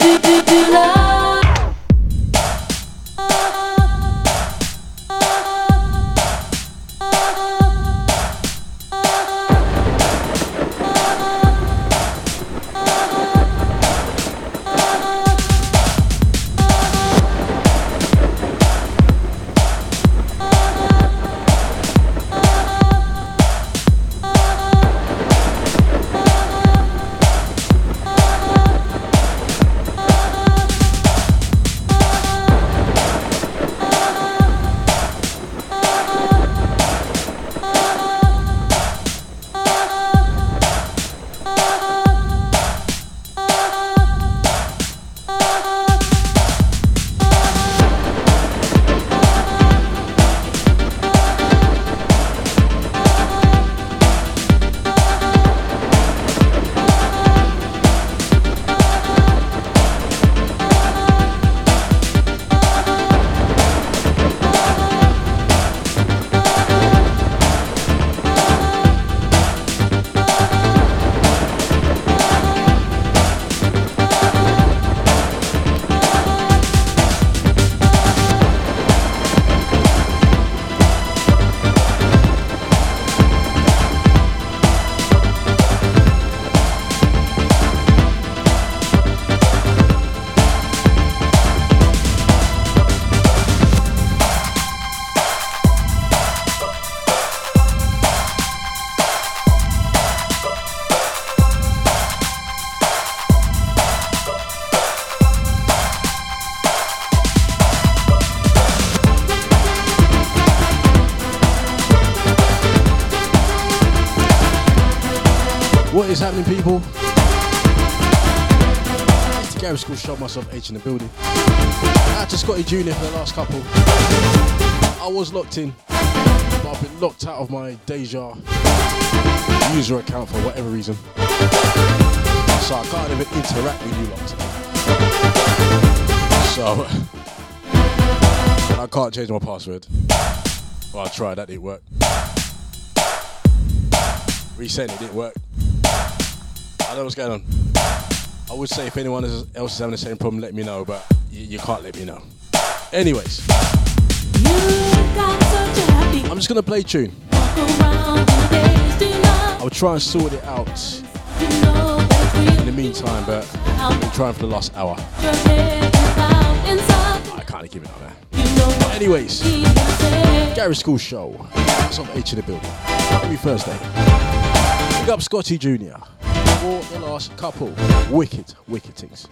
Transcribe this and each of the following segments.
do do do love. Myself H in the building. Out to Scotty Jr. for the last couple. I was locked in, but I've been locked out of my Deja user account for whatever reason. So I can't even interact with you lot So I can't change my password. Well, I tried, that didn't work. Resetting it didn't work. I don't know what's going on. I would say if anyone else is having the same problem, let me know, but you, you can't let me know. Anyways, I'm just gonna play tune. I'll try and sort it out in the meantime, but been trying for the last hour. I can't give it up there. Anyways, Garage Skool Show. It's on H in the building. Every Thursday. Pick up Scotty Jr for the last couple. Wicked, wicked things.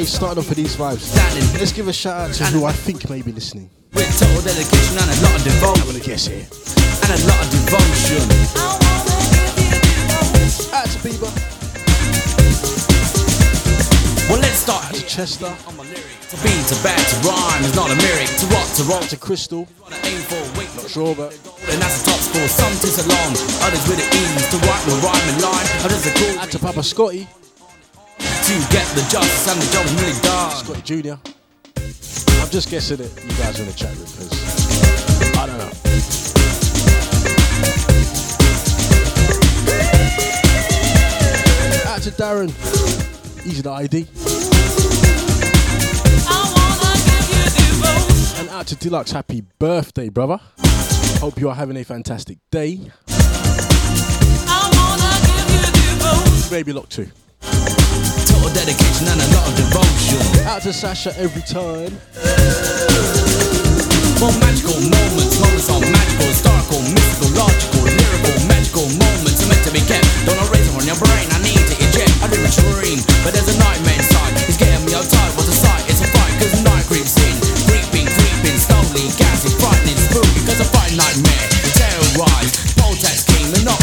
Okay, starting off with these vibes. Let's give a shout out to who I think may be listening. With total dedication and a lot of devotion. I'm gonna guess here. And a lot of devotion. Out to Bieber. Well, let's start out to Chester. To be, to bad, to rhyme is not a lyric. To rock, to rock. To Crystal. Not sure, but. And that's the top score. Some tis along, others with the ease. To write the rhyme and line, others are cool. Out to Papa Scotty to get the justice and the job is nearly done. Scotty Jr. I'm just guessing that You guys are in the chat room because I don't know. Out to Darren. He's an ID. And out to Deluxe, happy birthday, brother. Hope you are having a fantastic day. Maybe lock two total dedication and a lot of devotion. Out to Sasha every time. More magical moments, moments are magical, historical, mystical, logical, lyrical, magical moments are meant to be kept. Don't erase them on your brain, I need to eject. I dream a dream, but there's a nightmare inside. It's getting me outside, what's a sight? It's a fight, cause night creeps in. Creeping, creeping, slowly, gassy, frightening, spooky, cause I fight nightmare. Terrorize, Voltax king, the not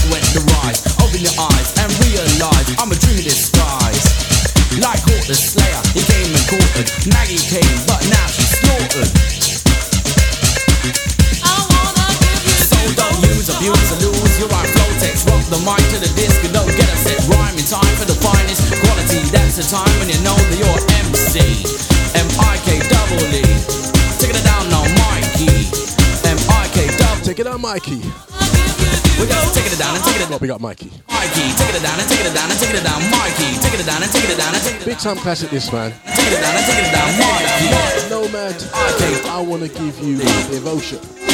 Mikey. We got take it down and take it down. we got Mikey. Mikey, take it down and take it down and take it down. Mikey, take it down and take it down and take it down. Big time classic, this man. Take it down and take it down. Mikey. Nomad. Okay, I wanna give you devotion.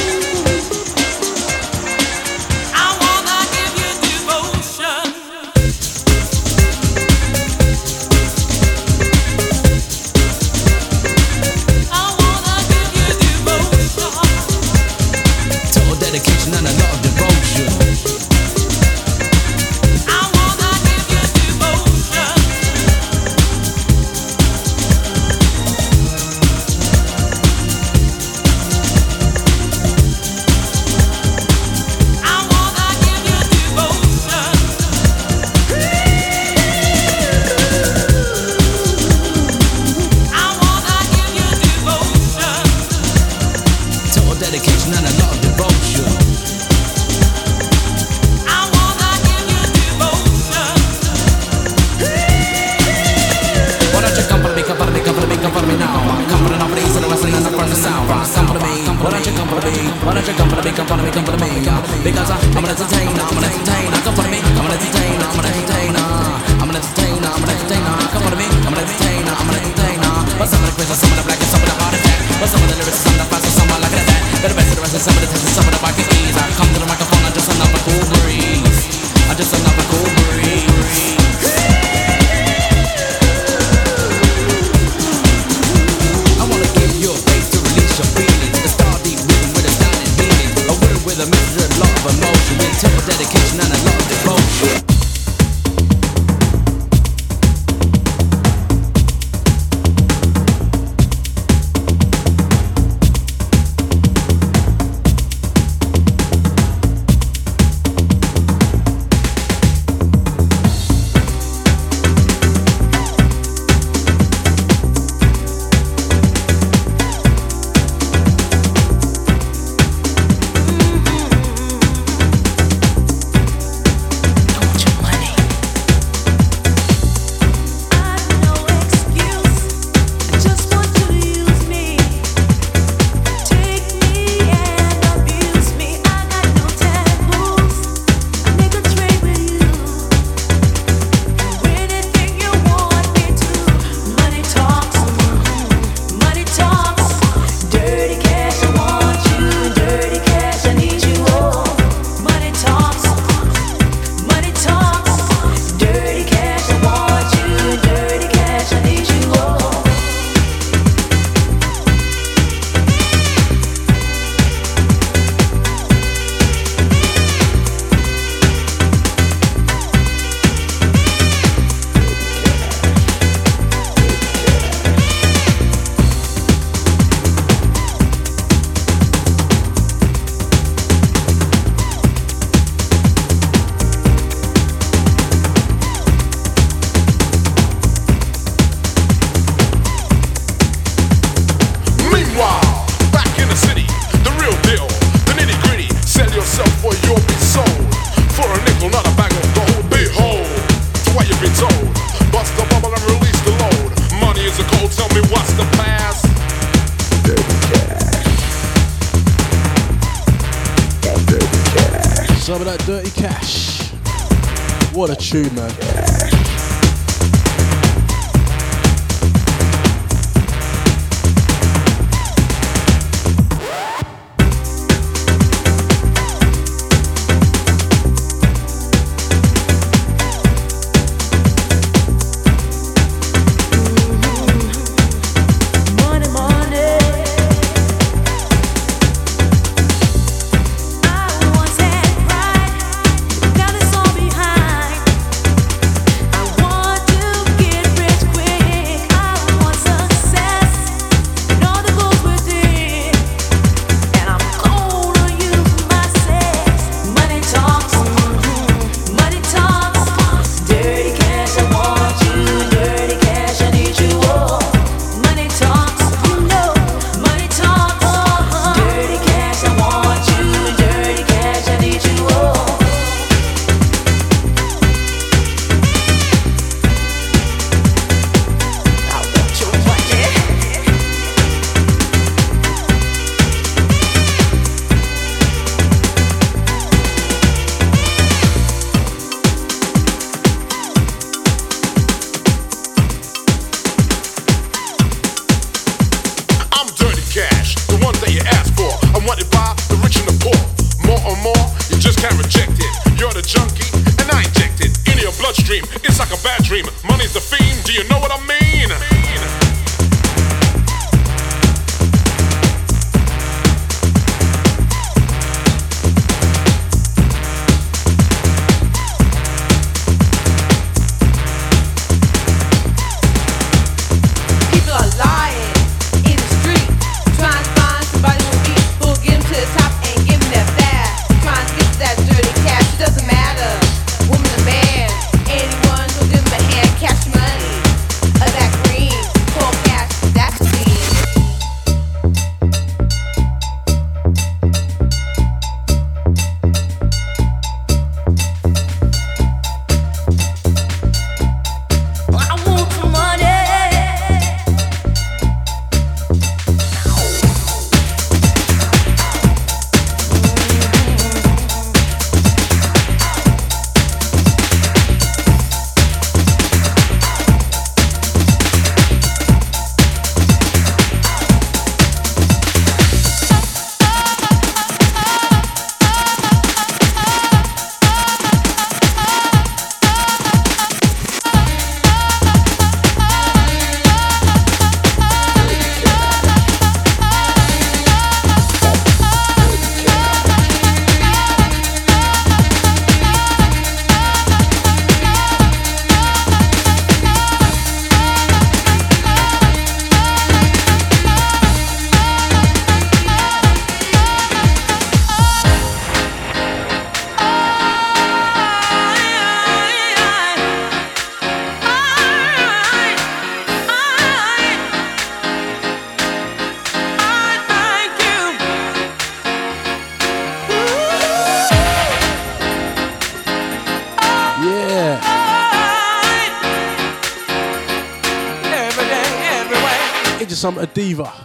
Some Adeva.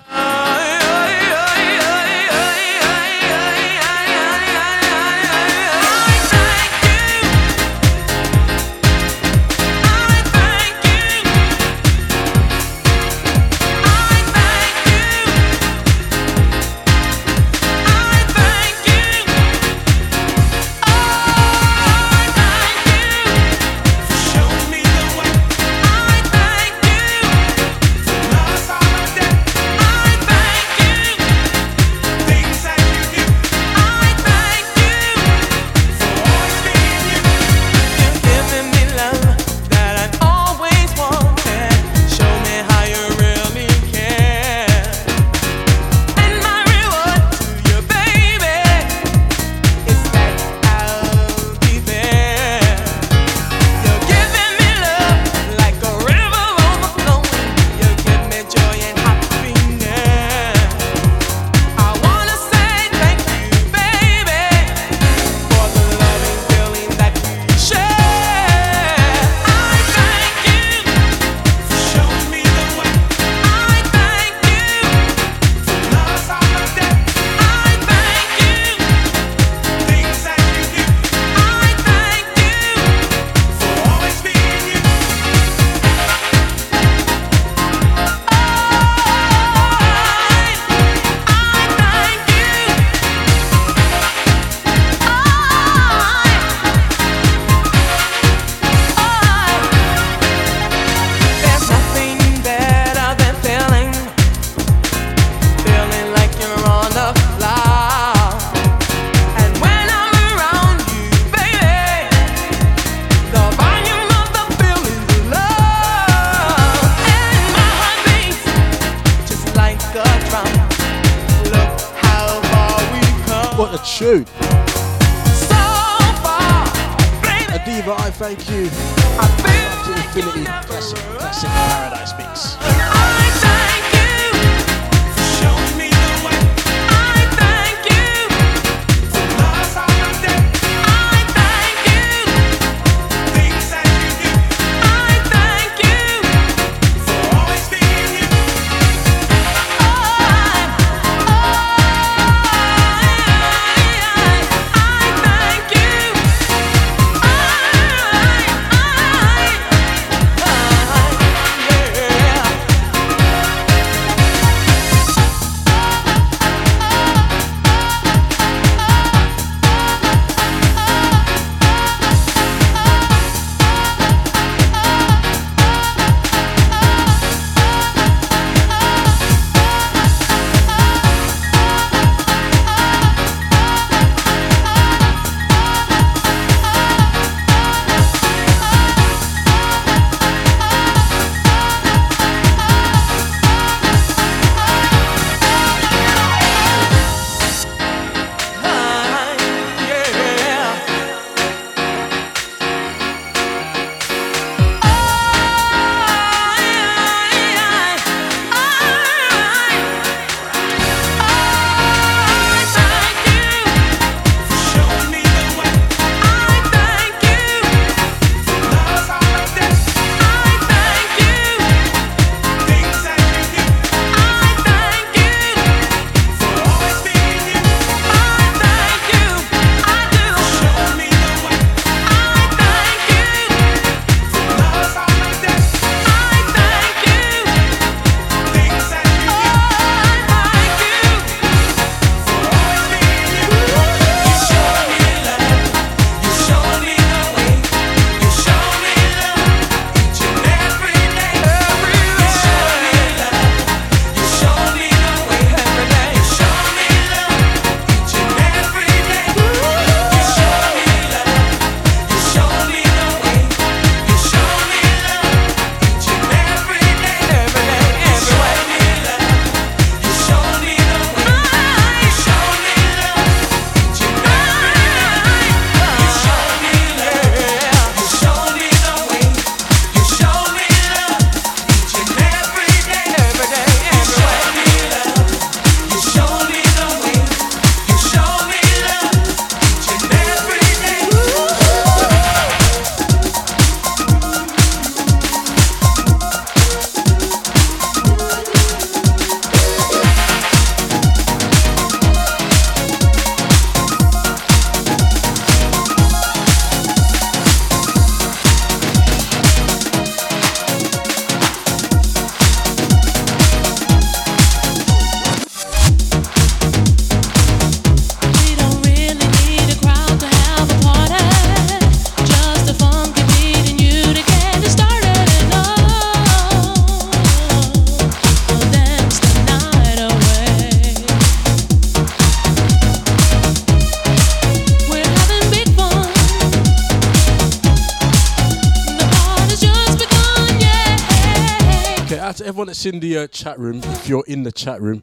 That's in the uh, chat room, if you're in the chat room,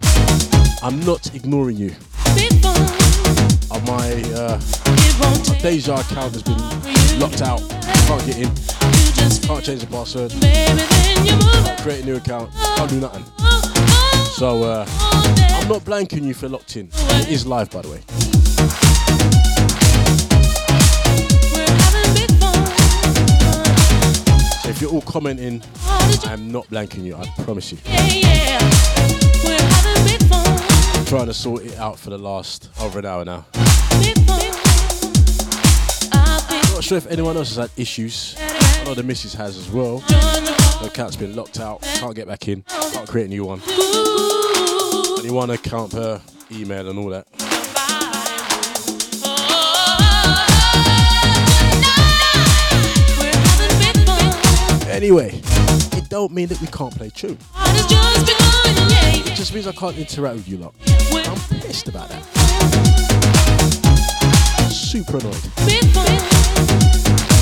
I'm not ignoring you. Uh, my, uh, Deja account has been locked out. Can't get in. Can't change the password. Create a new account. Can't do nothing. So uh, I'm not blanking you for locked in. It is live, by the way. If you're all commenting, I'm not blanking you, I promise you. I'm trying to sort it out for the last over an hour now. I'm Not sure if anyone else has had issues. I know the missus has as well. The account's been locked out, can't get back in, can't create a new one. Only one account per email and all that. Anyway, it don't mean that we can't play tune. It just means I can't interact with you lot. I'm pissed about that. Super annoyed.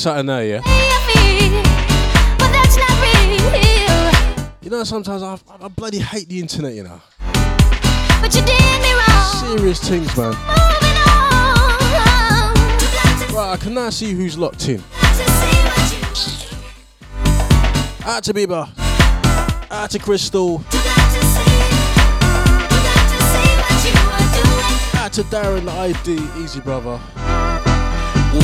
Something now, yeah. You know, sometimes I, I bloody hate the internet, you know. But you did me wrong. Serious things, man. Right, I can now see who's locked in. To see what Out to Bieber. Out to Crystal. got to see. You got to see what you are doing. Out to Darren, the ID. Easy, brother.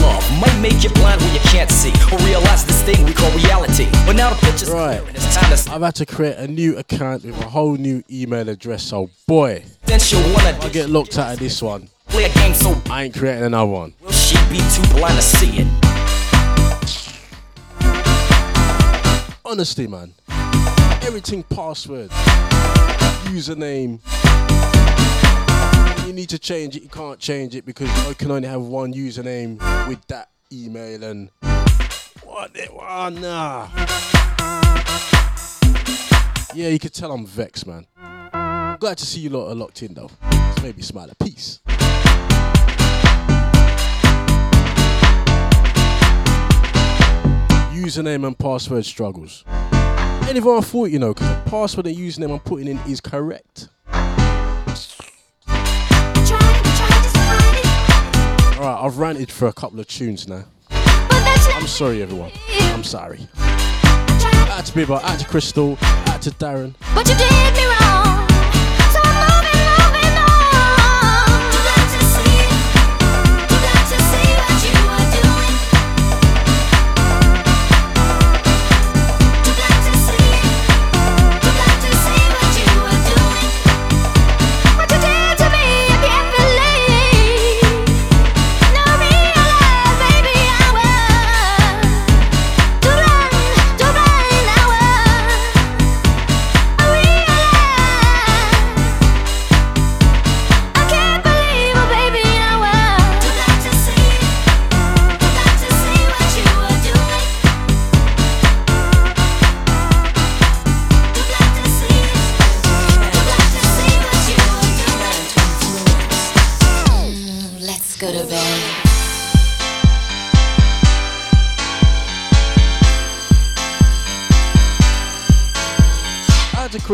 Love might make you blind when you can't see or realize this thing we call reality. But now the picture's Right. clear and it's time to I've had to create a new account with a whole new email address. So, boy, Then you'll wanna I get locked out of this one. play a game so I ain't creating another one. will she be too blind to see it? Honestly, man. Everything password, username. You need to change it. You can't change it because you can only have one username with that email and what? Oh, nah. Yeah, you can tell I'm vexed, man. Glad to see you lot are locked in though. It's made me smile peace. Username and password struggles. I thought, you know, because the password and username I'm putting in is correct. It. Alright, I've ranted for a couple of tunes now. I'm sorry, everyone. I'm sorry. Out to Bieber, out to Crystal, out to Darren. But you did me wrong.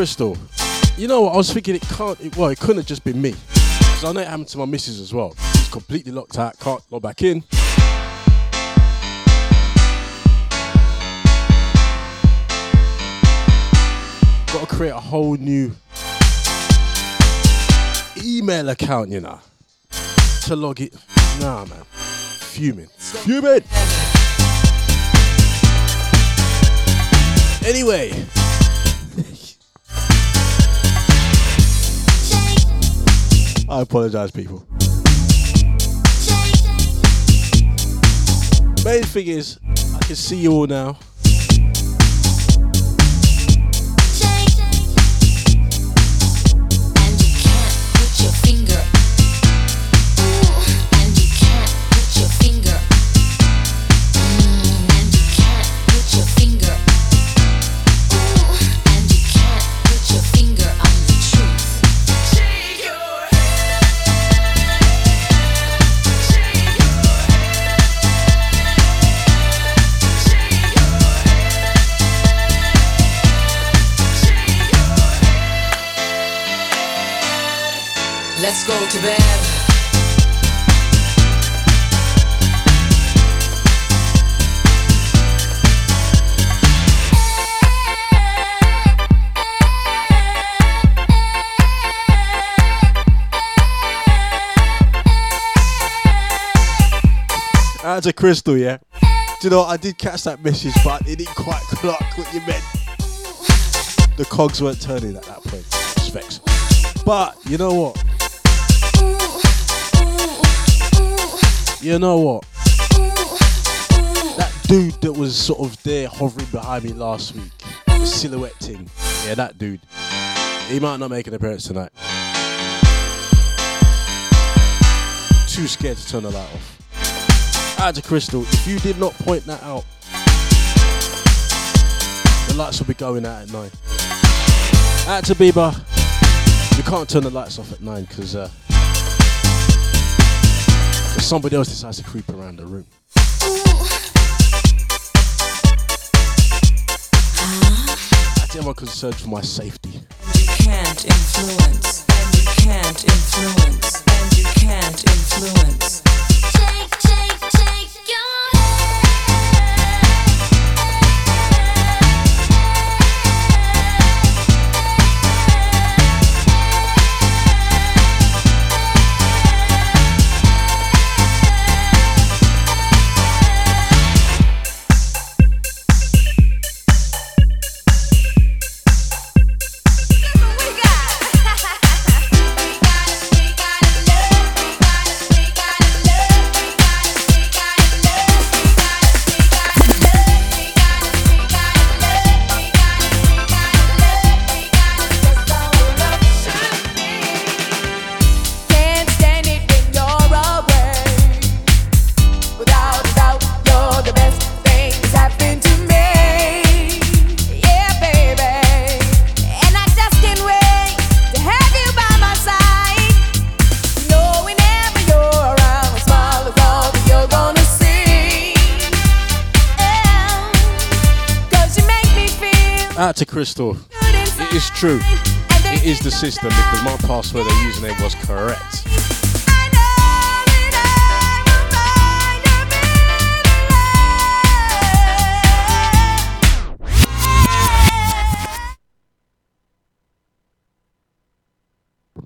Crystal. You know what? I was thinking it can't. It, well, it couldn't have just been me. Because I know it happened to my missus as well. She's completely locked out, can't log back in. Got to create a whole new email account, you know, to log it. Nah, man. Fuming. Fuming! Anyway. I apologize, people. Main thing is, I can see you all now. Let's go to bed. Out to Crystal, yeah. Do you know? I did catch that message, but it didn't quite clock what you meant. The cogs weren't turning at that point. Specs. But you know what? You know what? That dude that was sort of there hovering behind me last week, silhouetting. Yeah, that dude. He might not make an appearance tonight. Too scared to turn the light off. Out to Crystal, if you did not point that out, the lights will be going out at 9. Out to Bieber, you can't turn the lights off at 9 because uh, somebody else decides to creep around the room. I think I'm concerned for my safety. You can't influence. And you can't influence. And you can't influence. Take, take, take your Crystal, it is true. It is the system because my password and username was correct.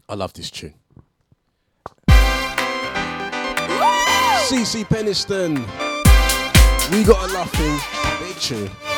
I love this tune. CeCe Peniston, we got a laughing big tune.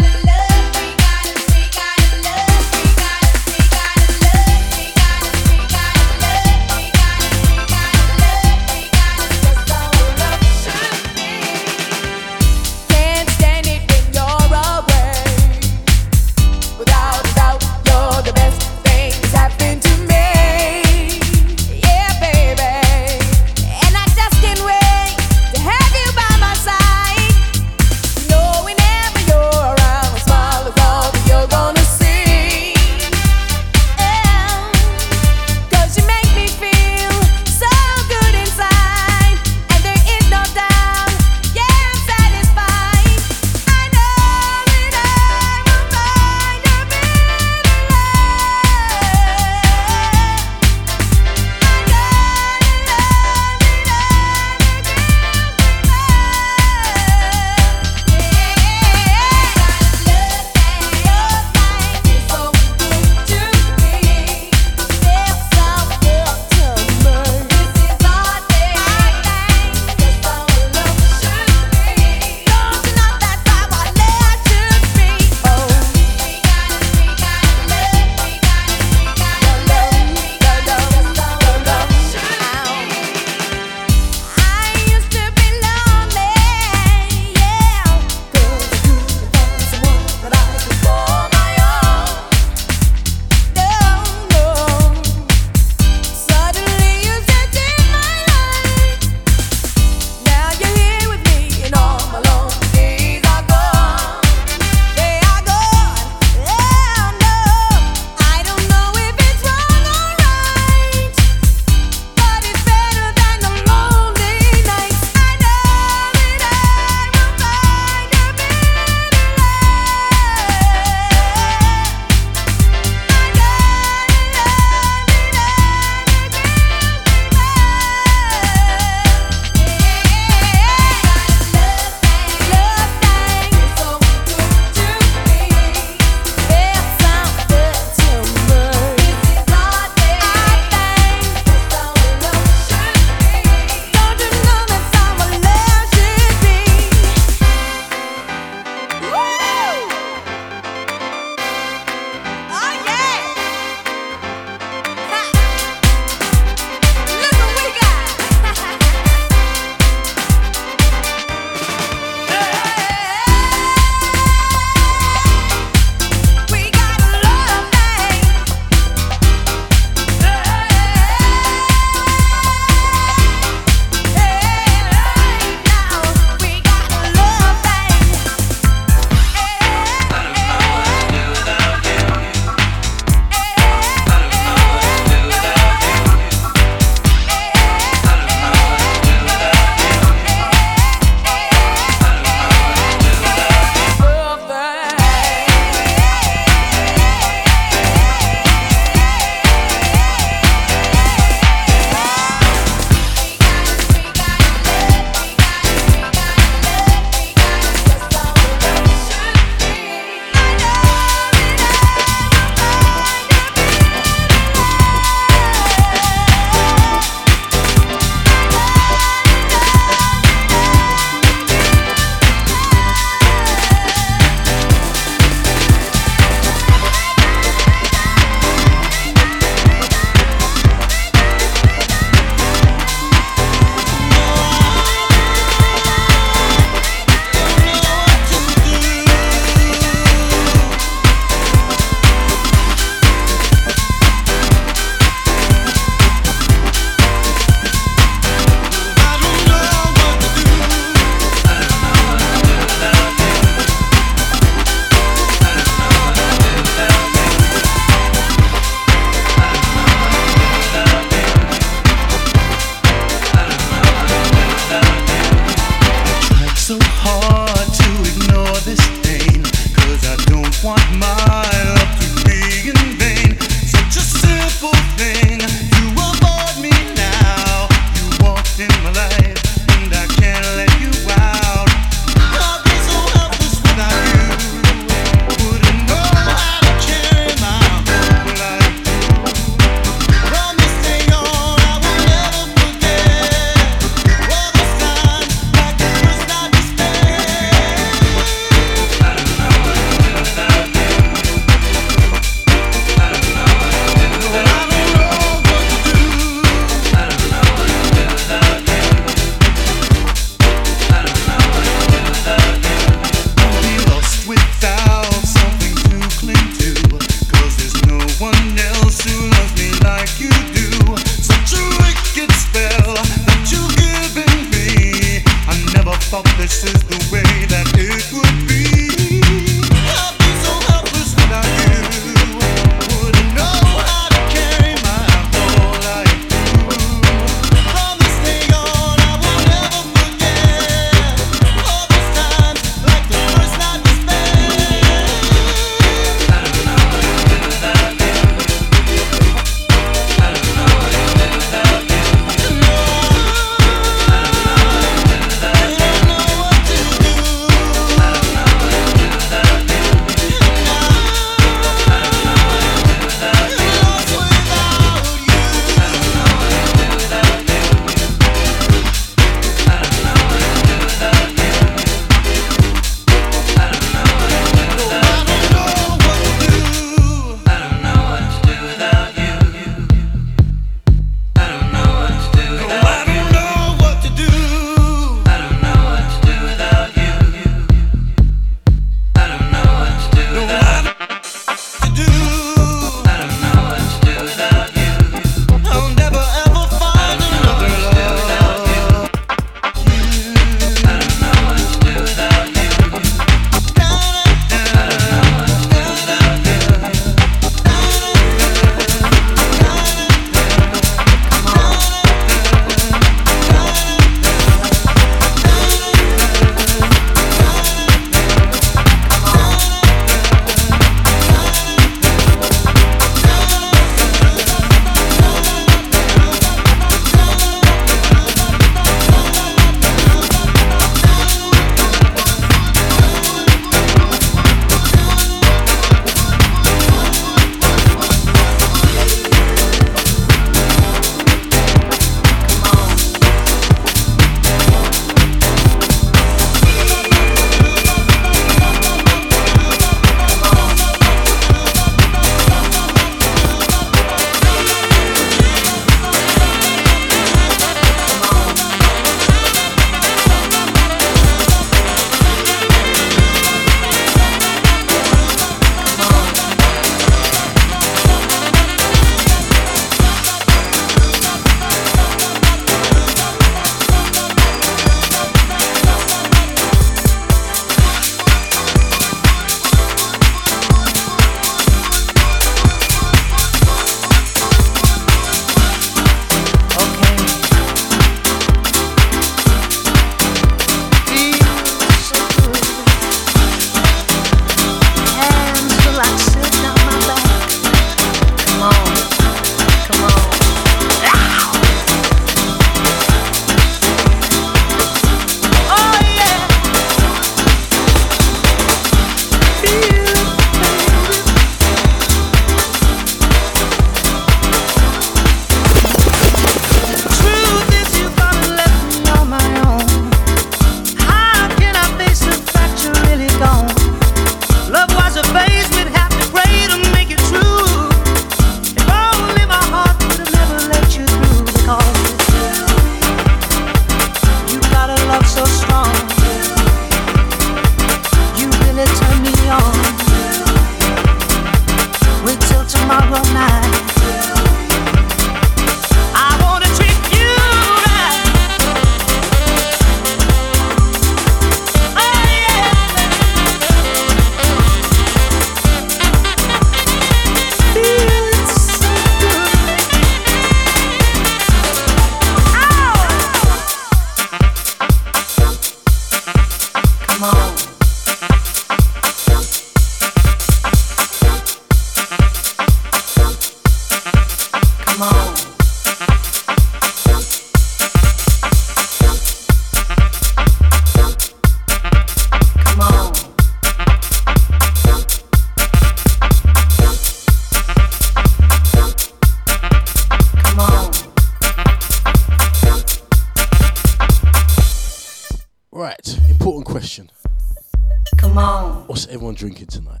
What's everyone drinking tonight?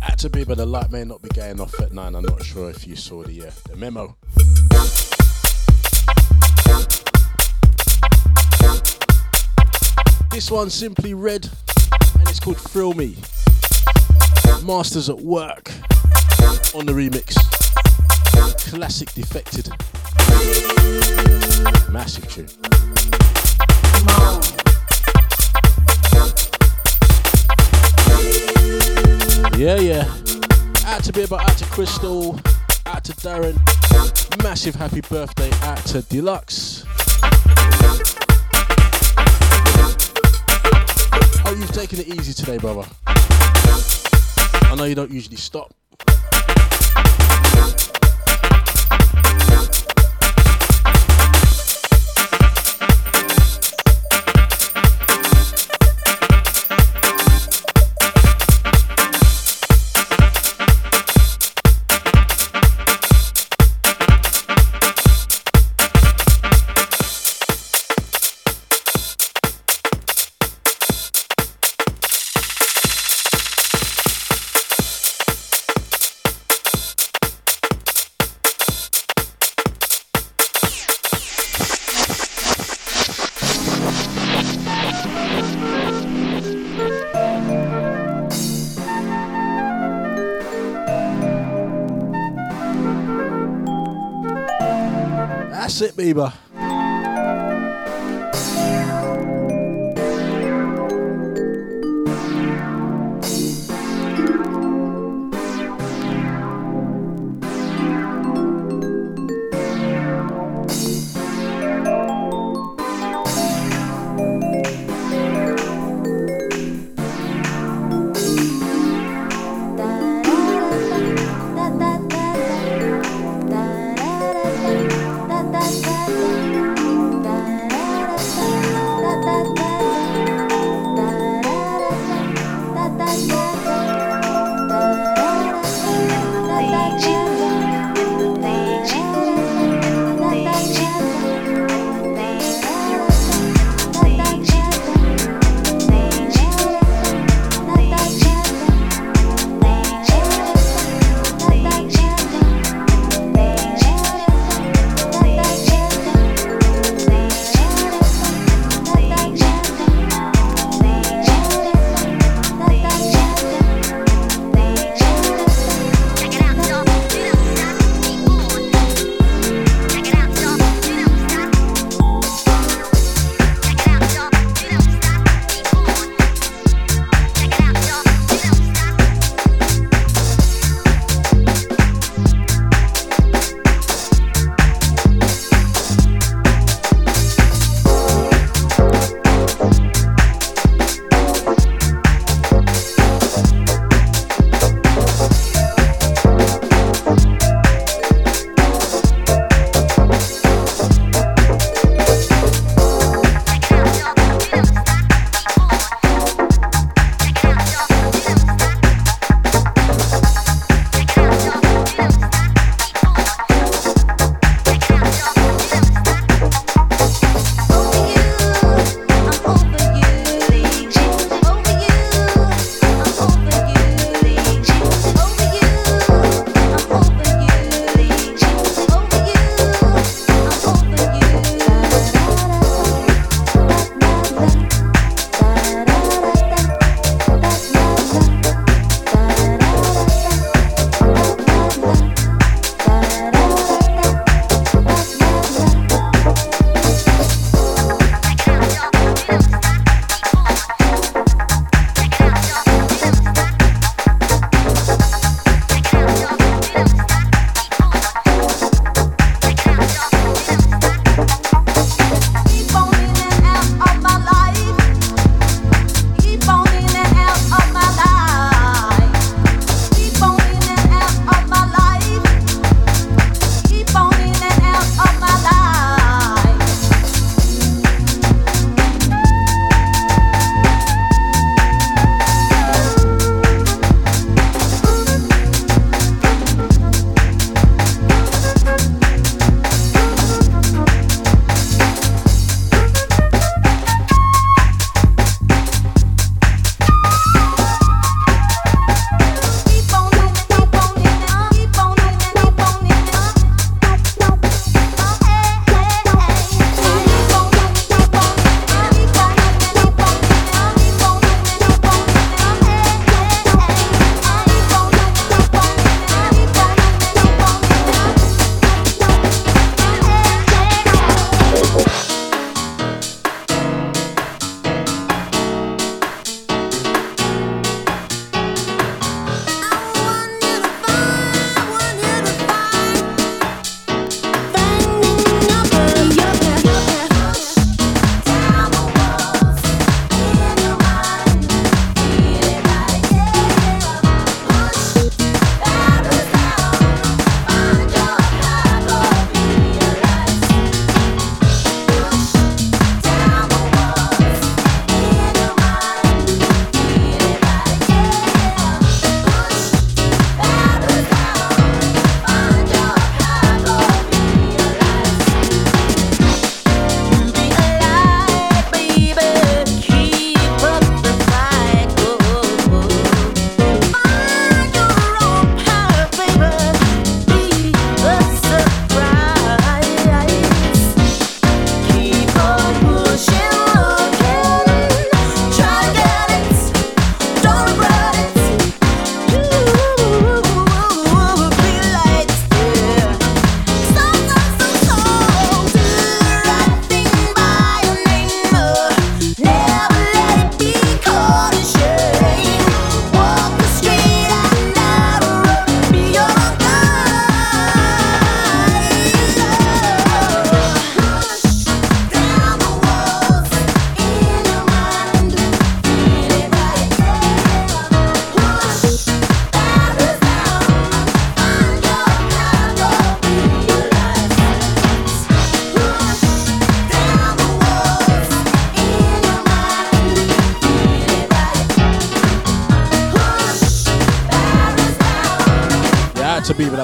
Had to be, but the light may not be going off at nine. I'm not sure if you saw the uh, the memo. This one simply red, and it's called Thrill Me. Masters at work on the remix. Classic defected. Massive tune. Yeah, yeah. Out to Bibba, out to Crystal, out to Darren. Massive happy birthday out to Deluxe. Oh, you've taken it easy today, brother. I know you don't usually stop. Eber.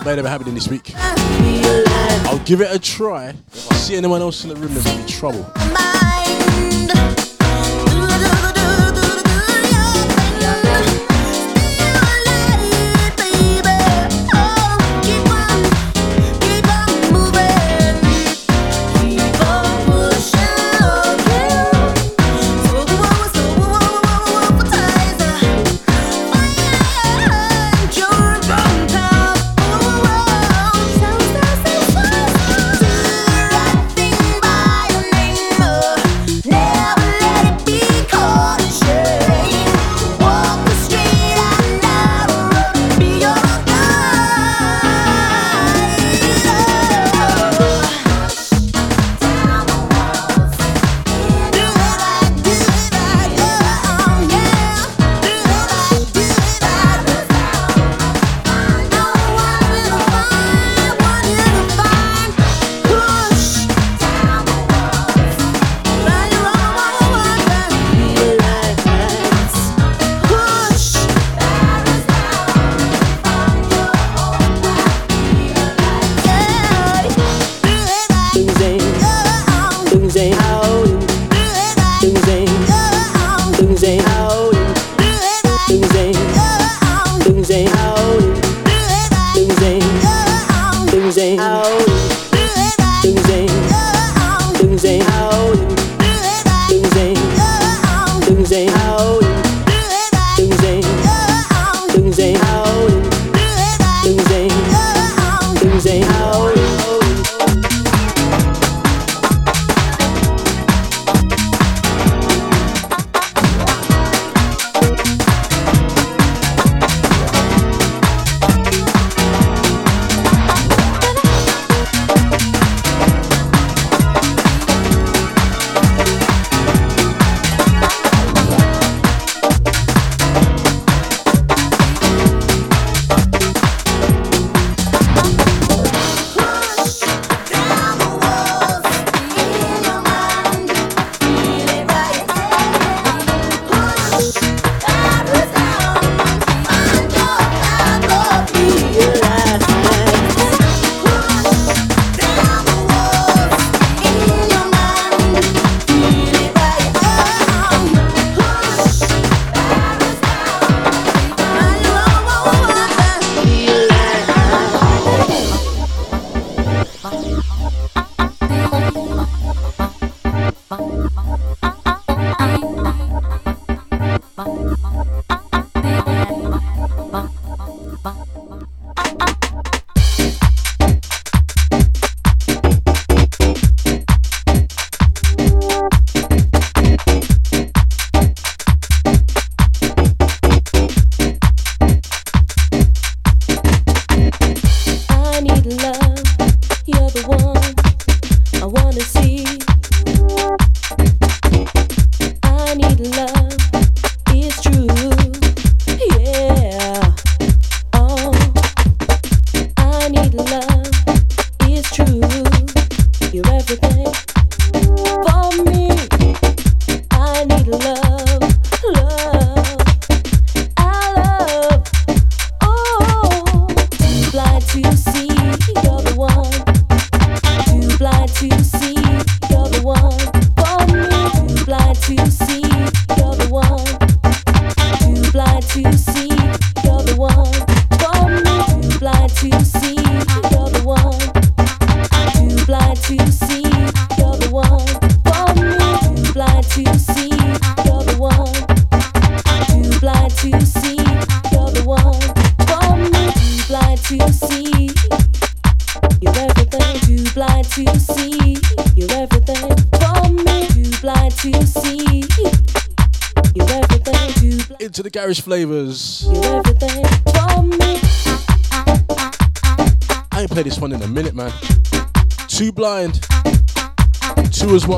that ain't happen in this week. I'll give it a try. If I see anyone else in the room, there's gonna be trouble. Mind.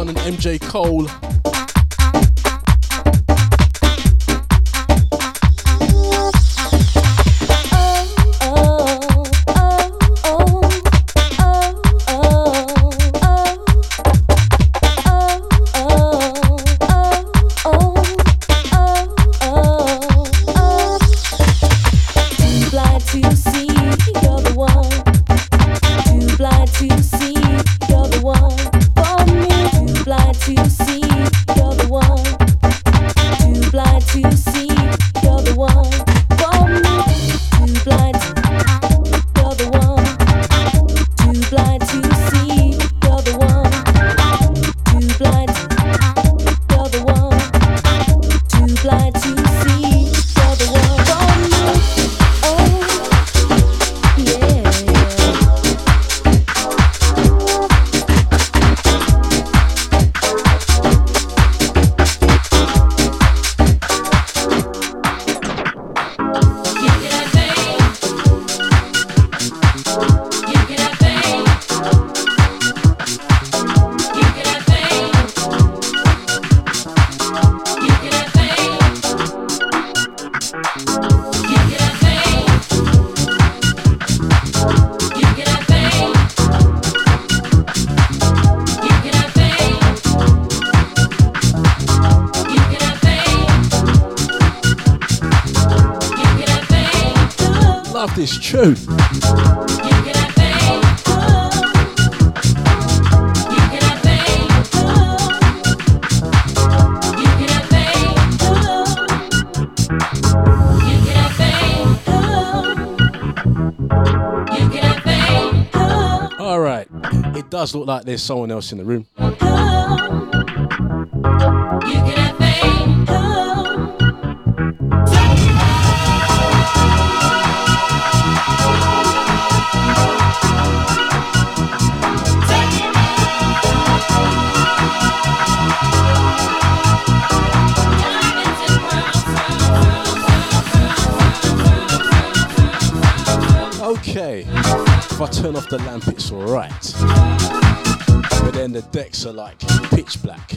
Brown and MJ Cole. Look like there's someone else in the room. Okay, if I turn off the lamp, it's alright. Then the decks are like pitch black.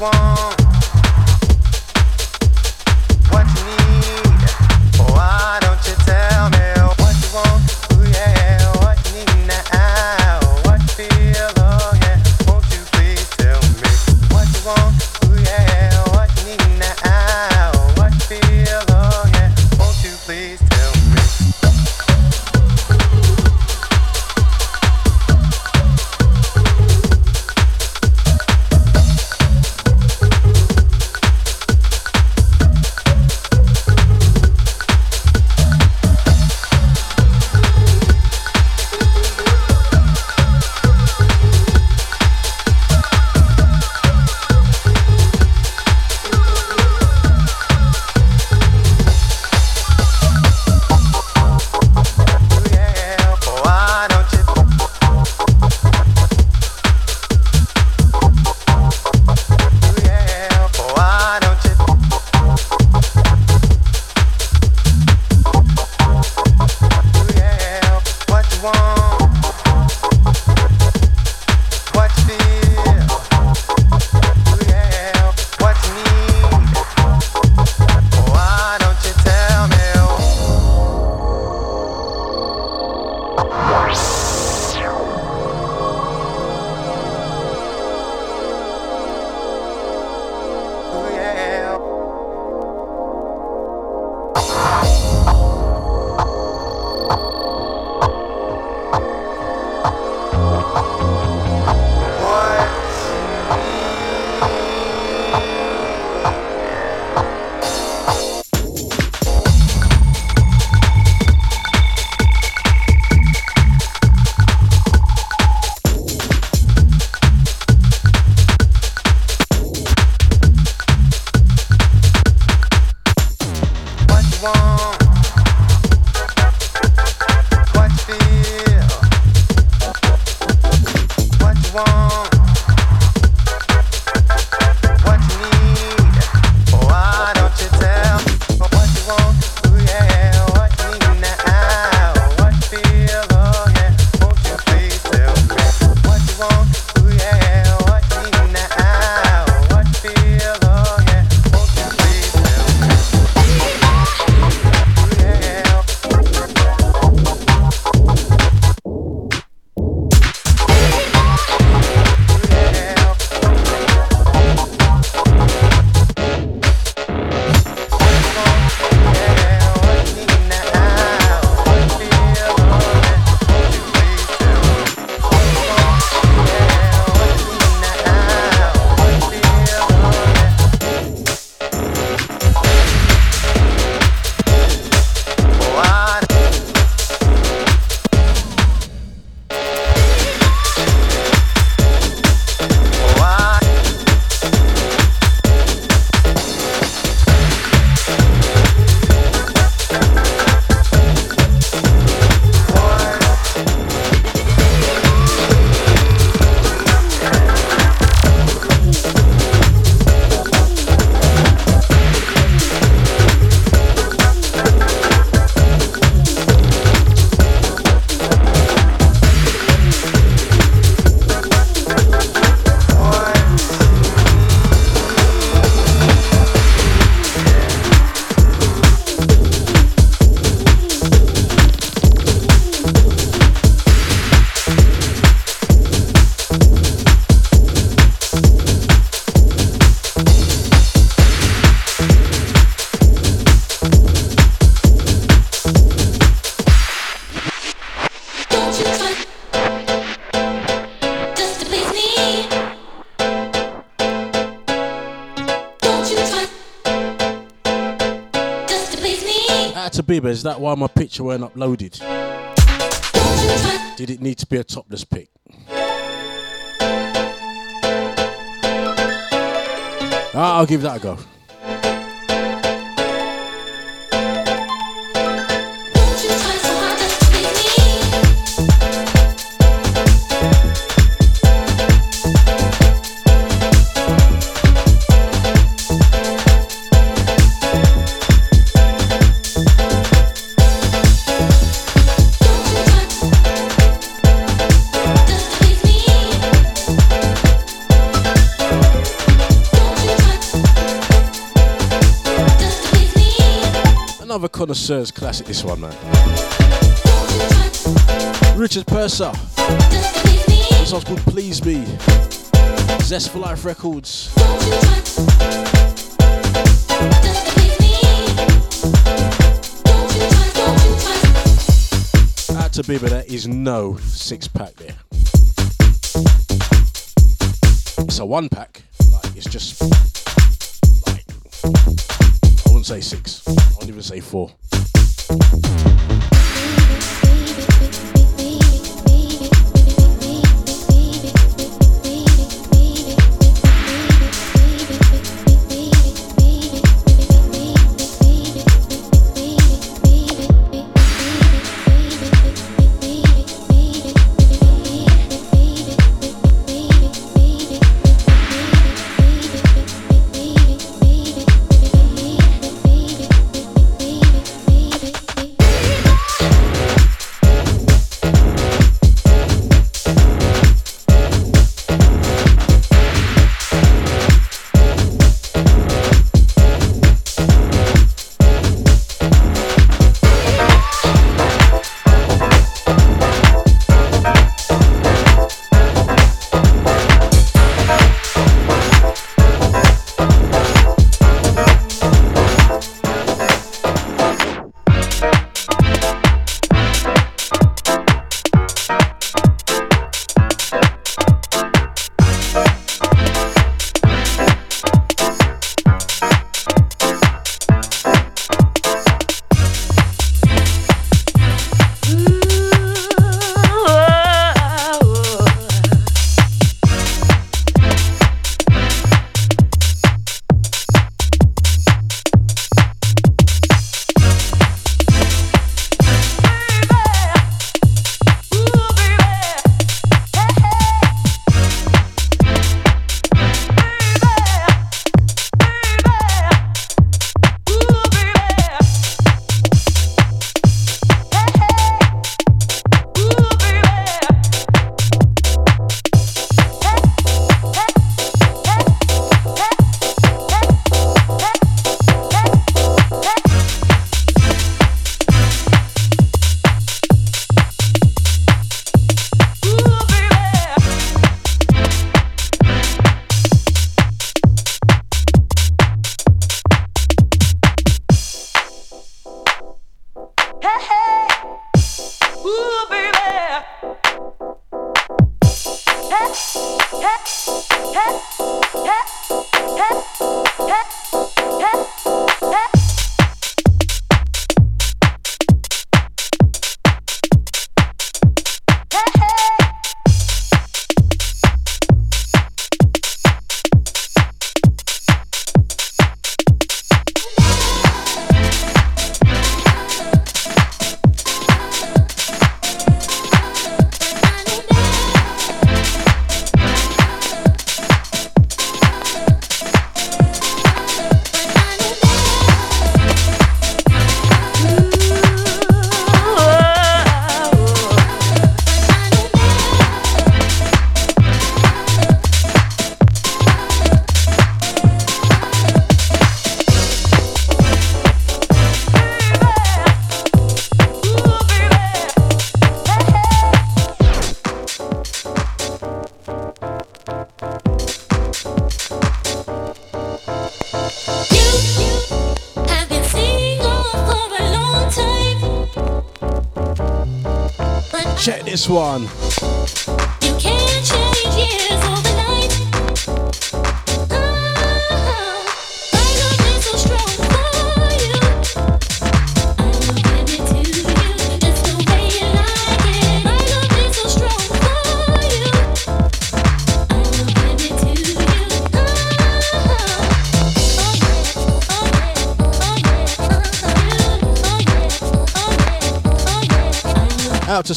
want. Is that why my picture weren't uploaded? Did it need to be a topless pic? Ah, I'll give that a go. Connoisseur's classic, this one, man. Richard Purser. This one's called Please Be. Zest for Life Records. Out to Bieber, there is no six pack there. It's a one pack. Like, it's just. Like, I wouldn't say six. Even say four.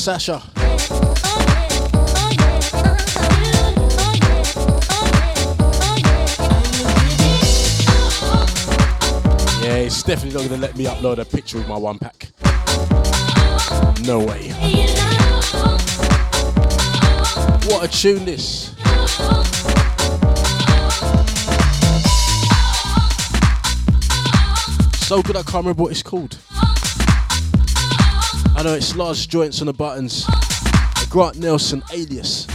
Sasha. Yeah, it's definitely not gonna let me upload a picture with my one pack. No way. What a tune this. So good I can't remember what it's called. I know it's large joints on the buttons. Grant Nelson alias.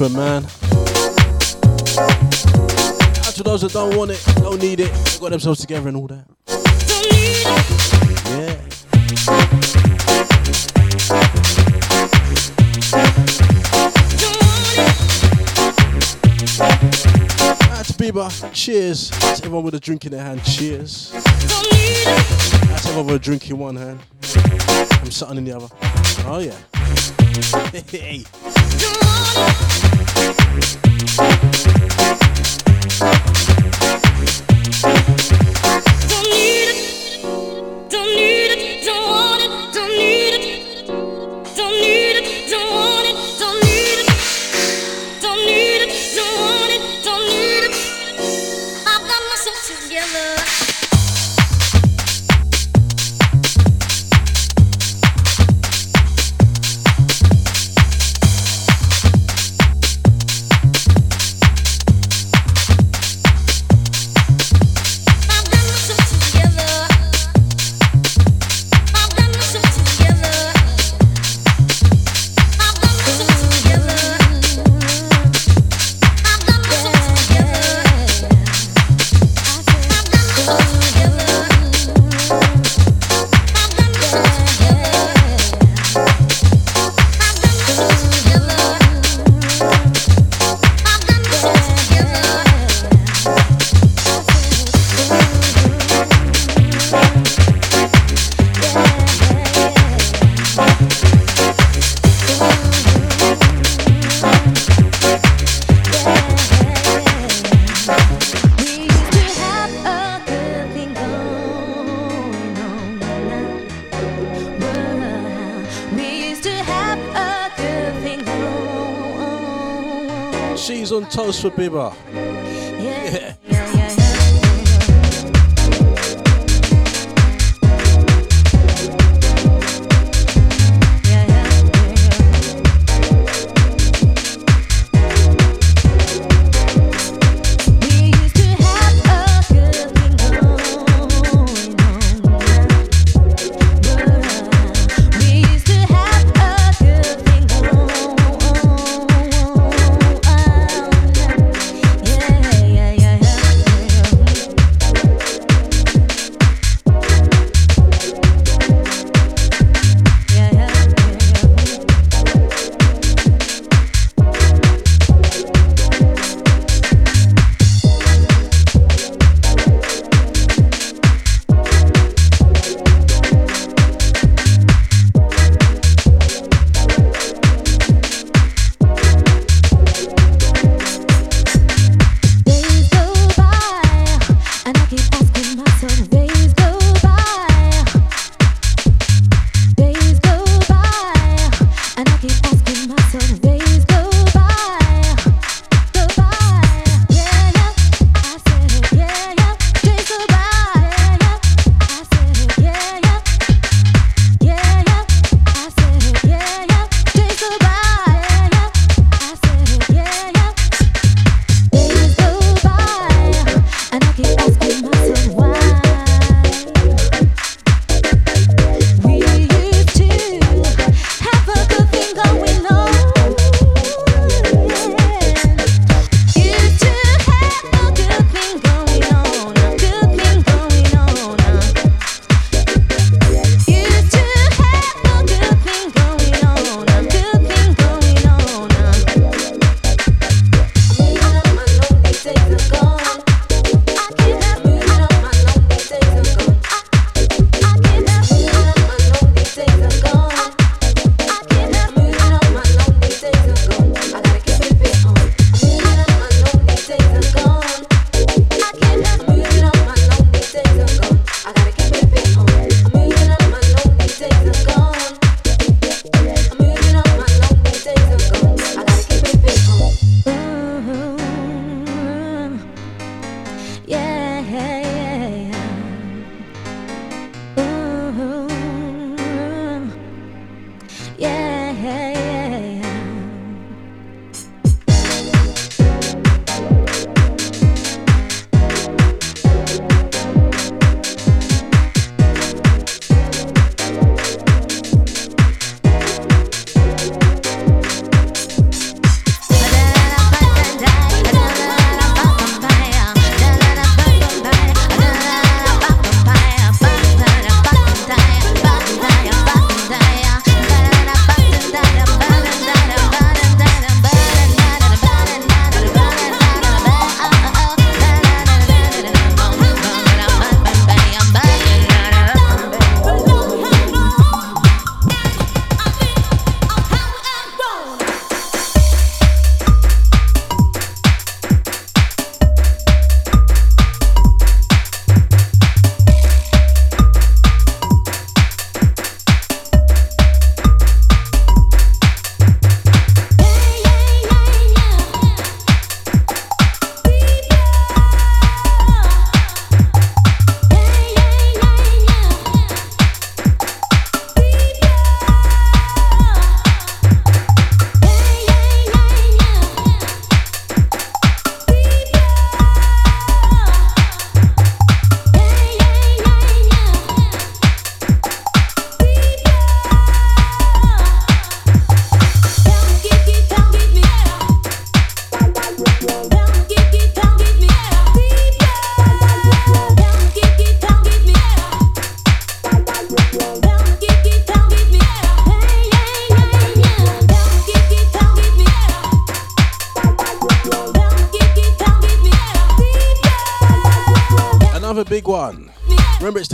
Anthem, man. Out to those that don't want it, don't need it, they got themselves together and all that. Yeah. To Bieber, cheers. To everyone with a drink in their hand, cheers. To everyone with a drink in one hand and something in the other. Oh yeah. Hey. Toast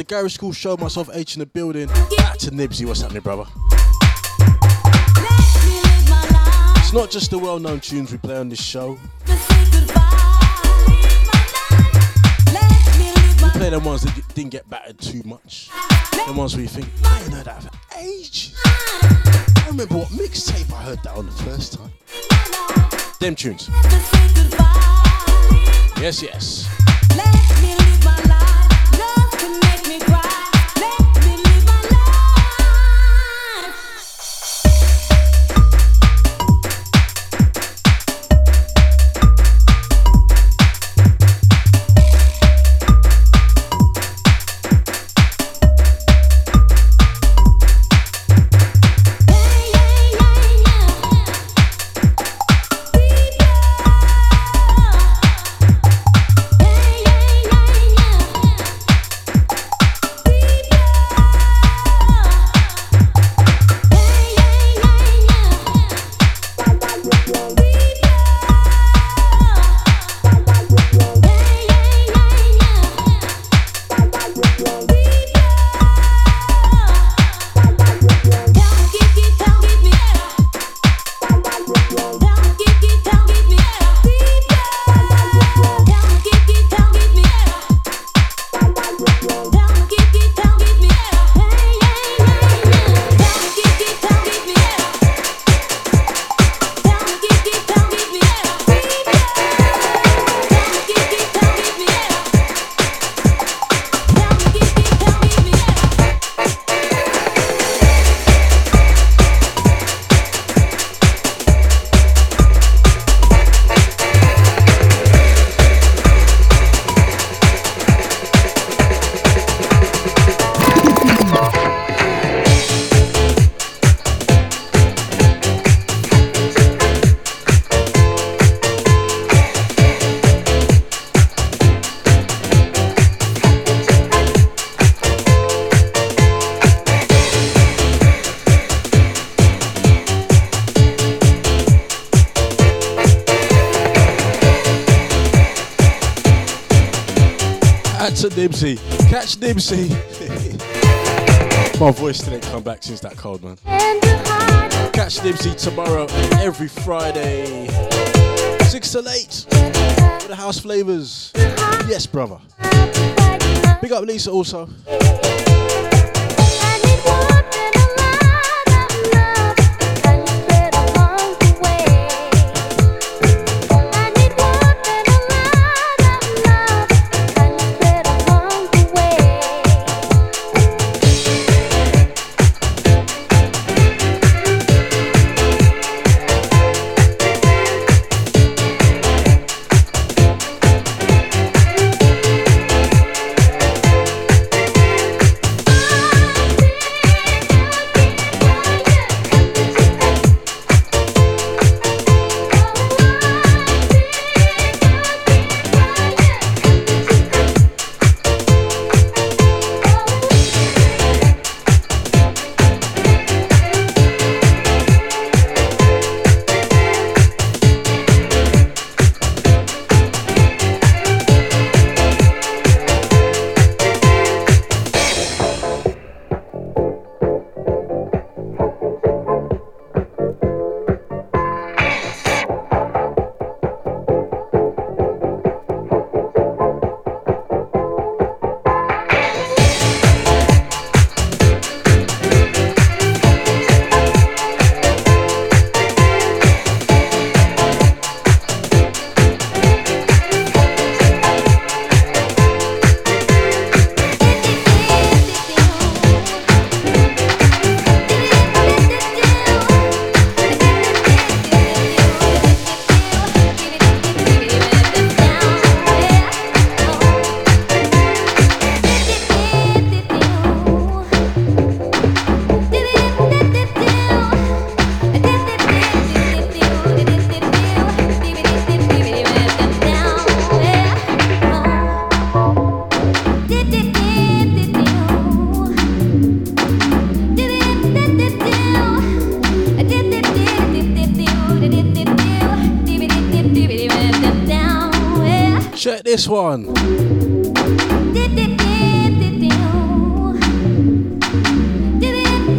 the Garage Skool Show. Myself, H in the building. Back to Nibsy. What's happening, brother? It's not just the well-known tunes we play on this show. We play them ones that didn't get battered too much. Them ones where you think, I ain't heard that for ages. I remember what mixtape I heard that on the first time. Them tunes. Yes, yes. Add Nibsy. Catch Nibsy. My voice didn't come back since that cold, man. Catch Nibsy tomorrow, every Friday, 6 to 8, for the house flavors. Yes, brother. Big up Lisa also.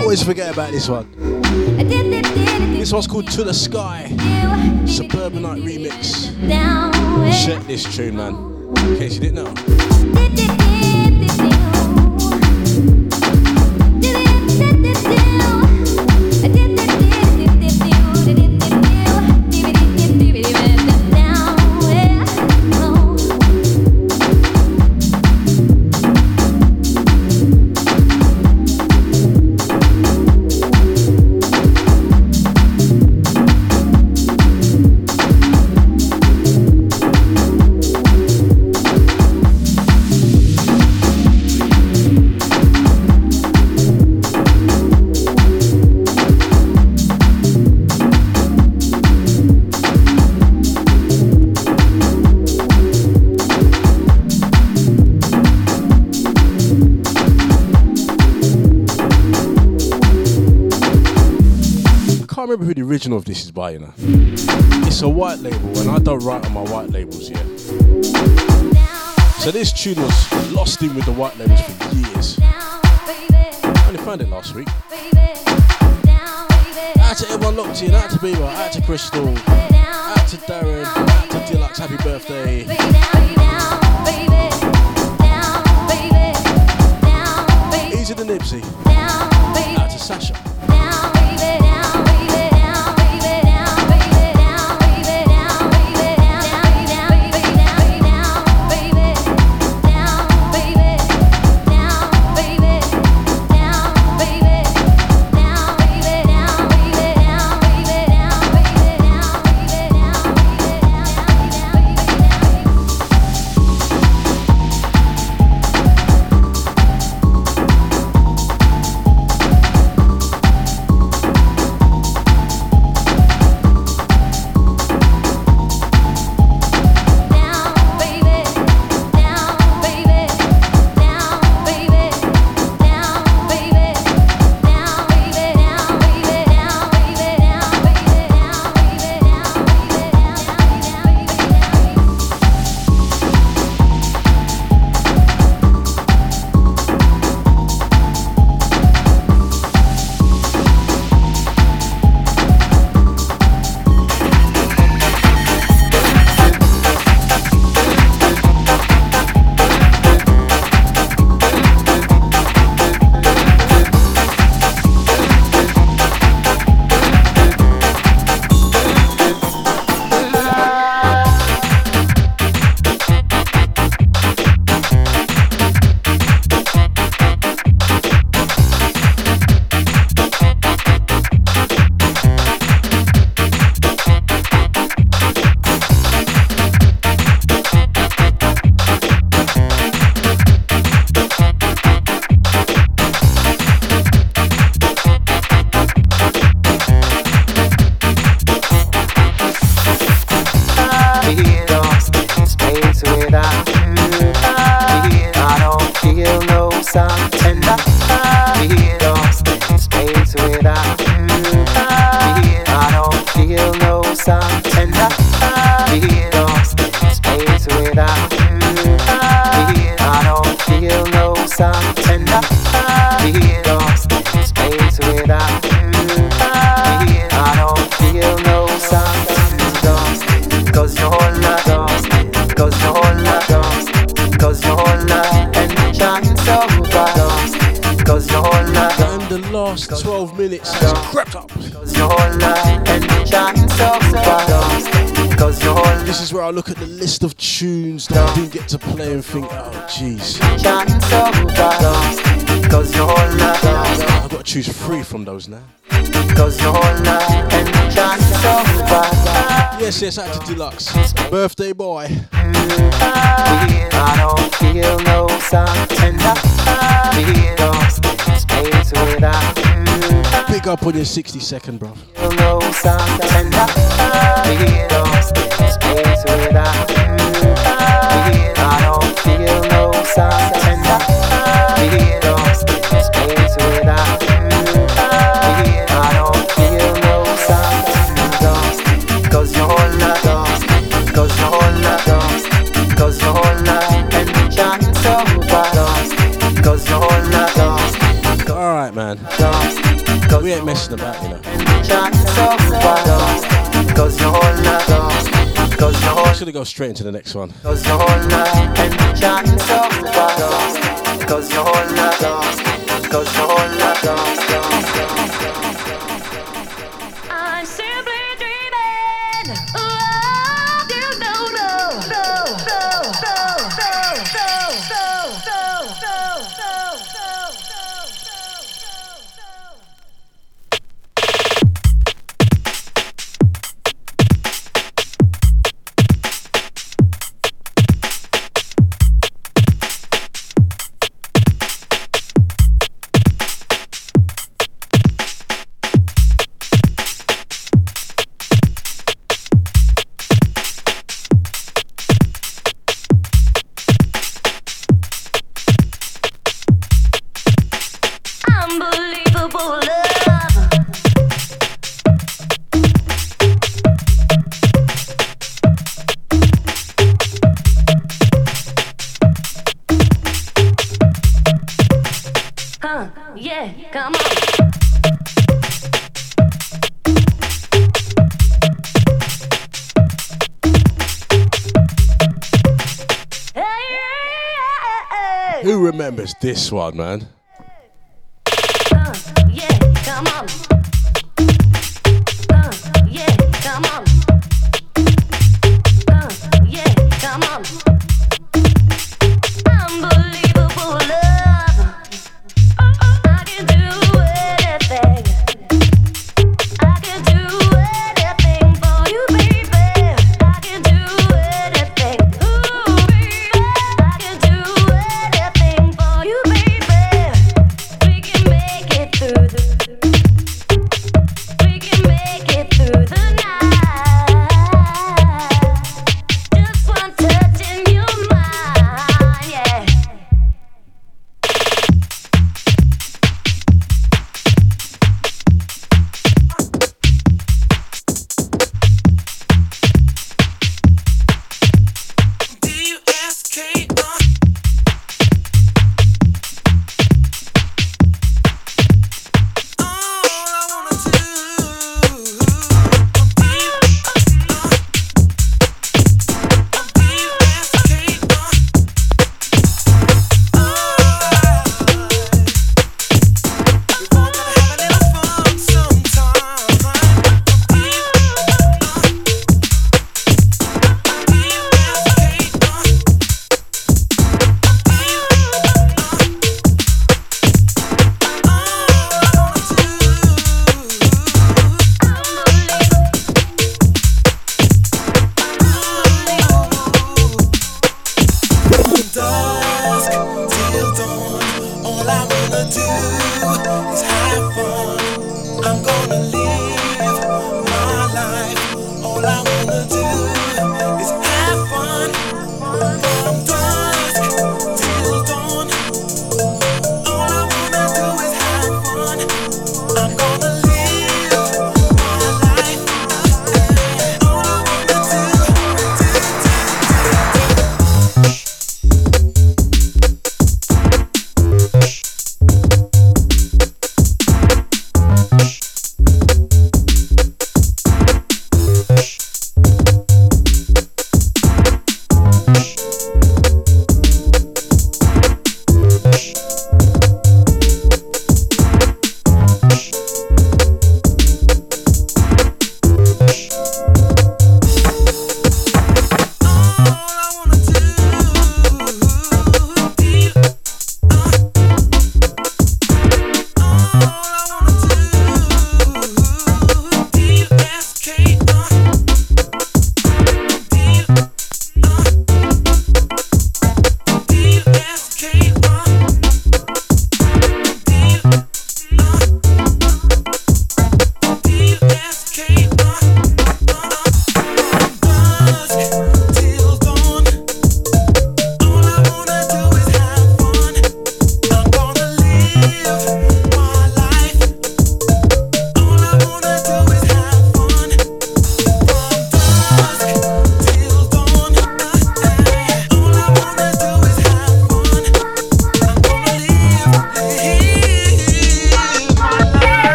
Always forget about this one. This one's called To the Sky, Suburbanite Remix. Check this tune, man, in case you didn't know. Original of this is by, you know. It's a white label, and I don't write on my white labels yet. So this tune was lost in with the white labels for years. I only found it last week. Out to everyone locked in, out to Bieber, out to Crystal, out to Darren, out to Deluxe, happy birthday. Easy to Nibsy, out to Sasha. And think, oh jeez. shine so bright, cause you're not lost, I've got to choose three from those now. Yes, yes, to Deluxe. Birthday boy. I don't feel no up on your 60 second, bro. just gonna go straight into the next one. Cause remembers this one, man.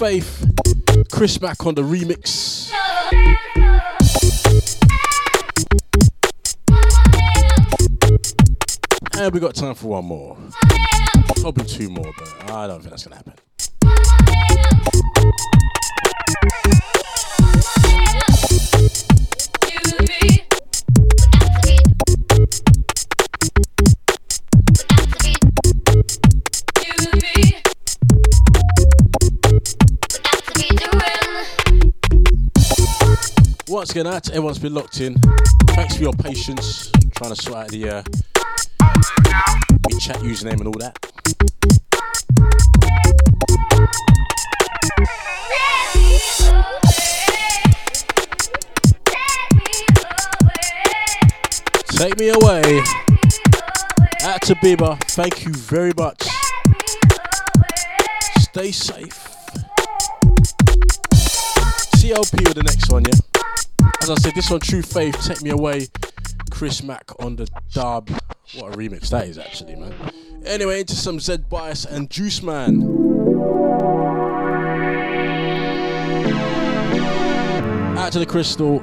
Faith. Chris Mack on the remix. And we got time for one more. Probably two more, but I don't think that's gonna happen. Again, out to everyone's been locked in. Thanks for your patience. Trying to sort out the uh, chat username and all that. Take me away. Out to Bieber. Thank you very much. Stay safe. CLP with the next one, yeah? As I said, this one, True Faith, Take Me Away. Chris Mack on the dub. What a remix that is, actually, man. Anyway, into some Zed Bias and Juice Man. Out to the crystal.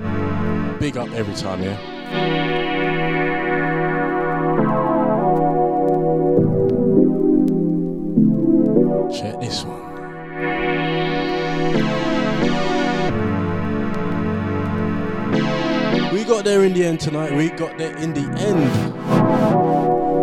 Big up every time, yeah? Check this one. We got there in the end tonight. We got there in the end.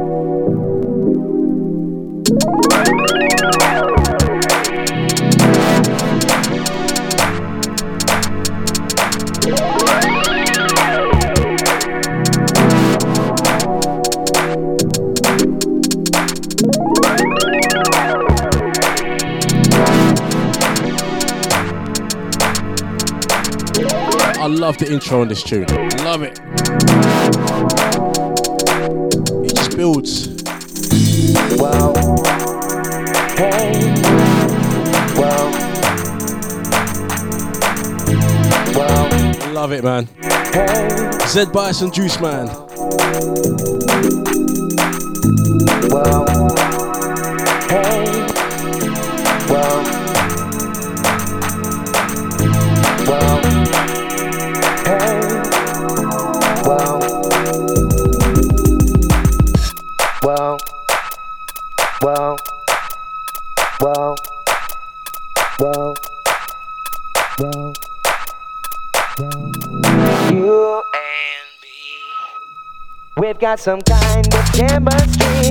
I love the intro on this tune. Love it. It just builds. Wow. Hey. Wow. Wow. Love it, man. Hey. Z Bison Juice Man. Wow. Hey. Got some kind of chemistry.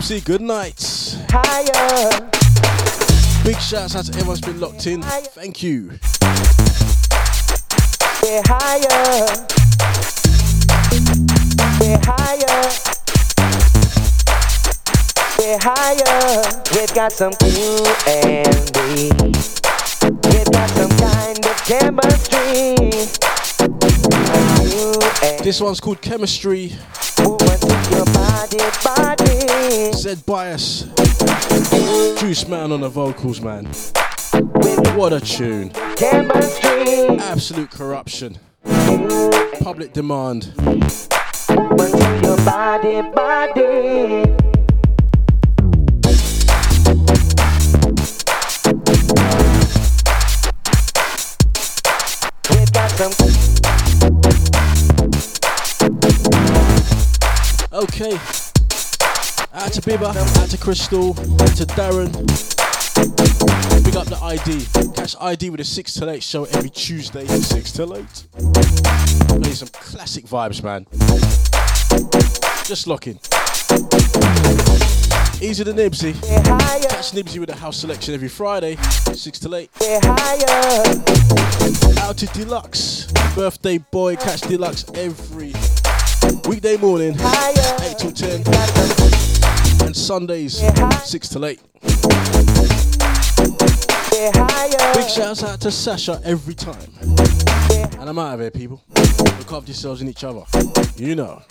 Nibsy, good night. Higher. Big shouts out to everyone's been locked in. Thank you. We're higher. We're higher. We're higher. We've got some me. We've got some kind of chemistry. This one's called Chemistry. Your body, body. Zed Bias. Juice Man on the vocals, man. What a tune. Absolute corruption. Public demand. Your body, body. Some. Okay. Out to Bibba, out to Crystal, out to Darren. Big up the ID. Catch ID with a 6 till 8 show every Tuesday, 6 till 8. Play some classic vibes, man. Just lock in. Easy to Nibsy. Catch Nibsy with a house selection every Friday, 6 to 8. Out to Deluxe. Birthday boy, catch Deluxe every weekday morning, 8 till 10. And Sundays, 6 till 8. Big shouts out to Sasha every time. And I'm out of here, people. Look after yourselves and each other. You know.